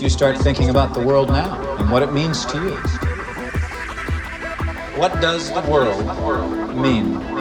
you start thinking about the world now and what it means to you. What does the world mean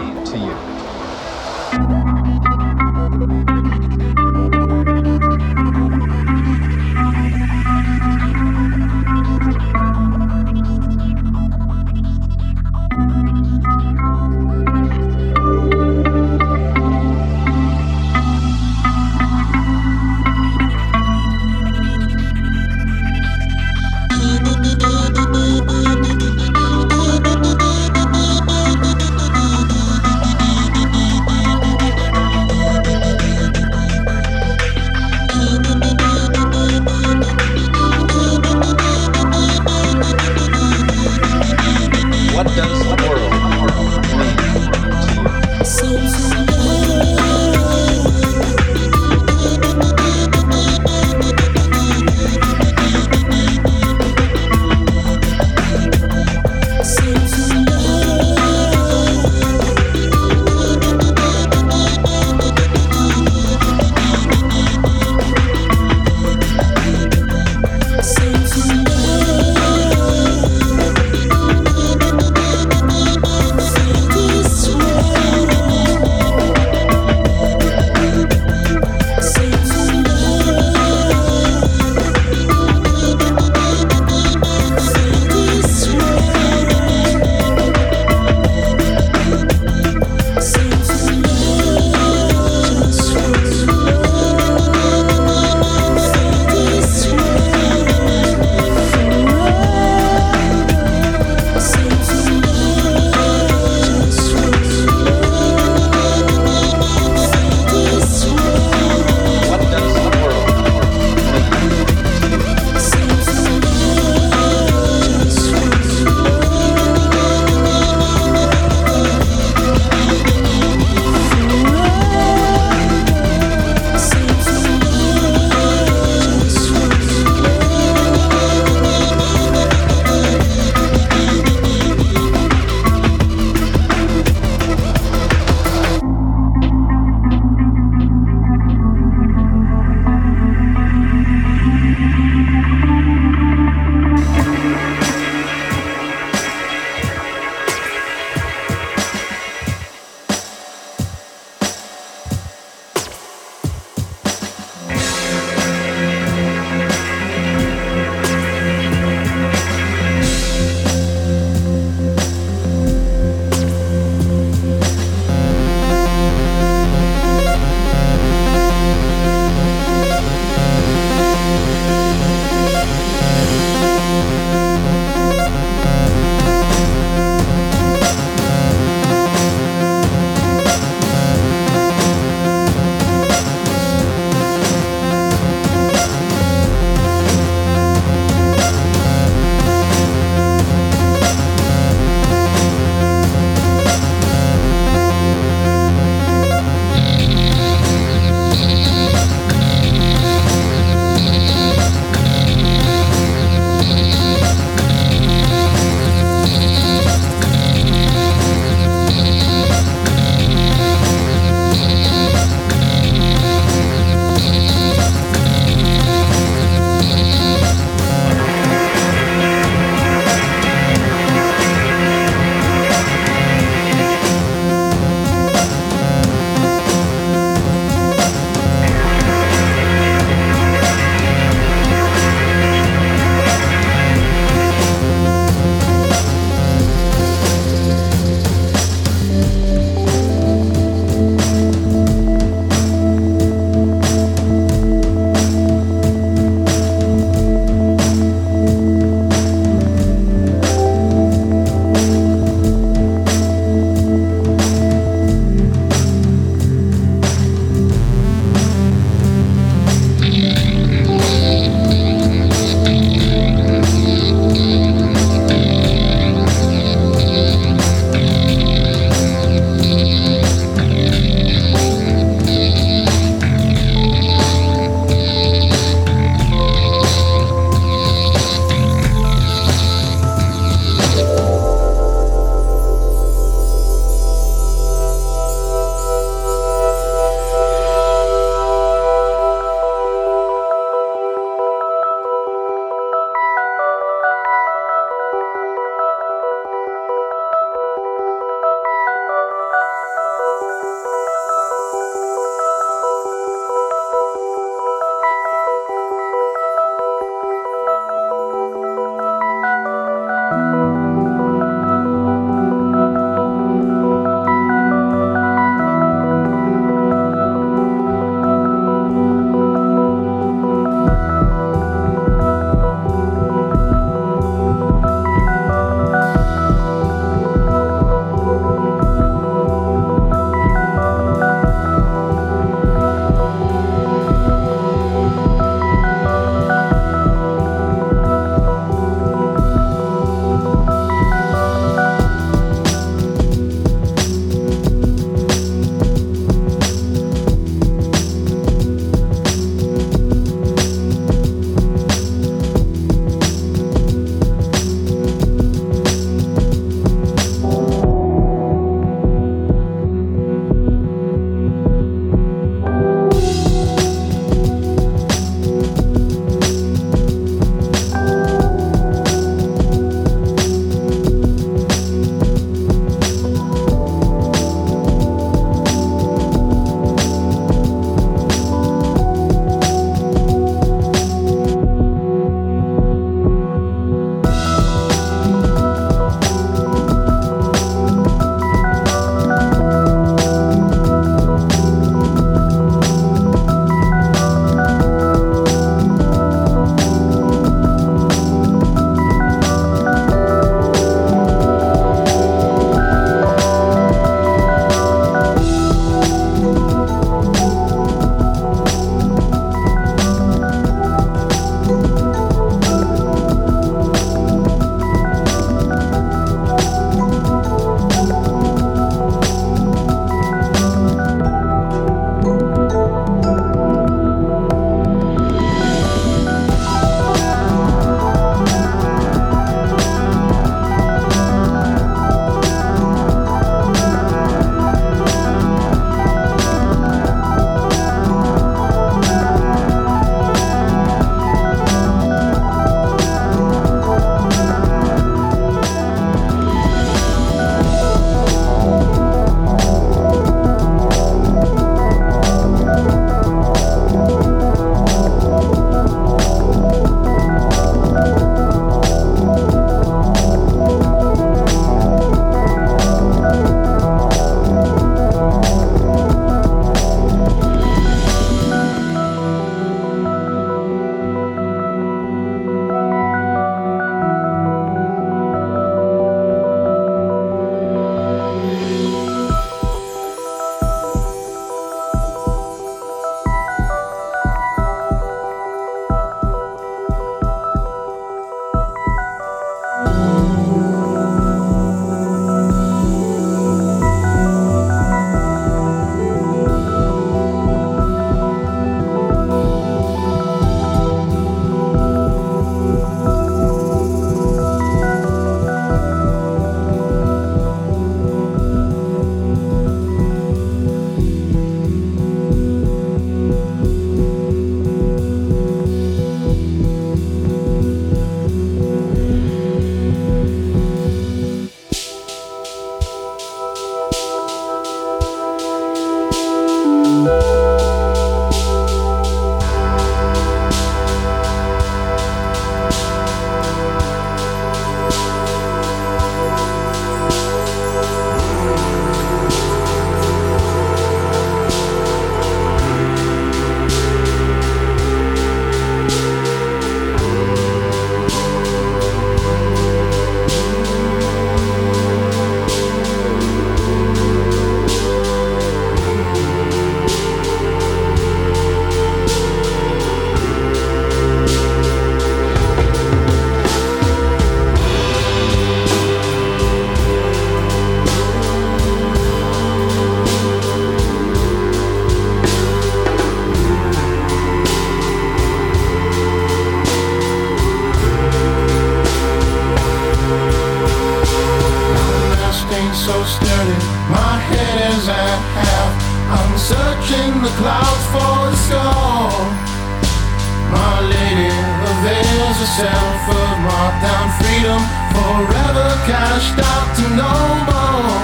avails herself of marked down freedom, forever cashed out to no more.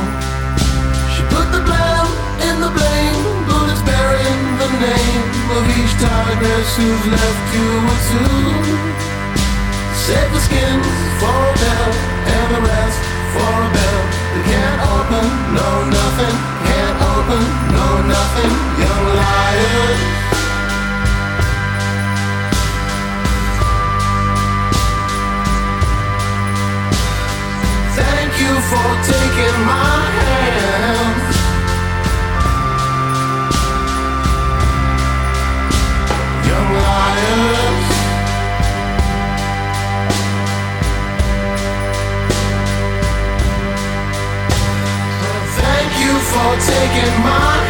She put the blame in the blame, bullets bearing the name of each tigress who's left you a two. Save the skins for a bell, and the rest for a bell. They can't open, no nothing, can't open, no nothing, young liars. You for taking my hand. Young liars. Thank you for taking my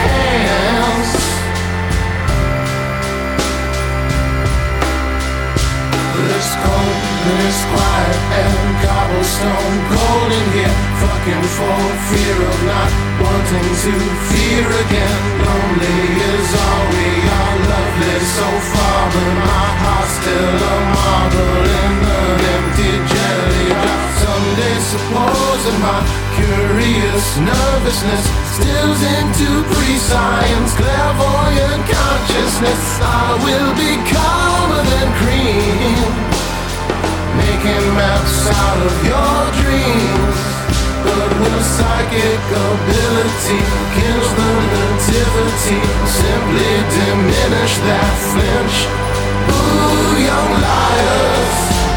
this quiet, and cobblestone cold in here. Fucking for fear of not wanting to fear again. Lonely is all we are, lovely so far, but my heart's still a marble in an empty jelly jar. Someday, supposing my curious nervousness stills into pre-science clairvoyant consciousness, I will be calmer than cream making maps out of your dreams. But will psychic ability kills the nativity? Simply diminish that flinch. Ooh, young liars.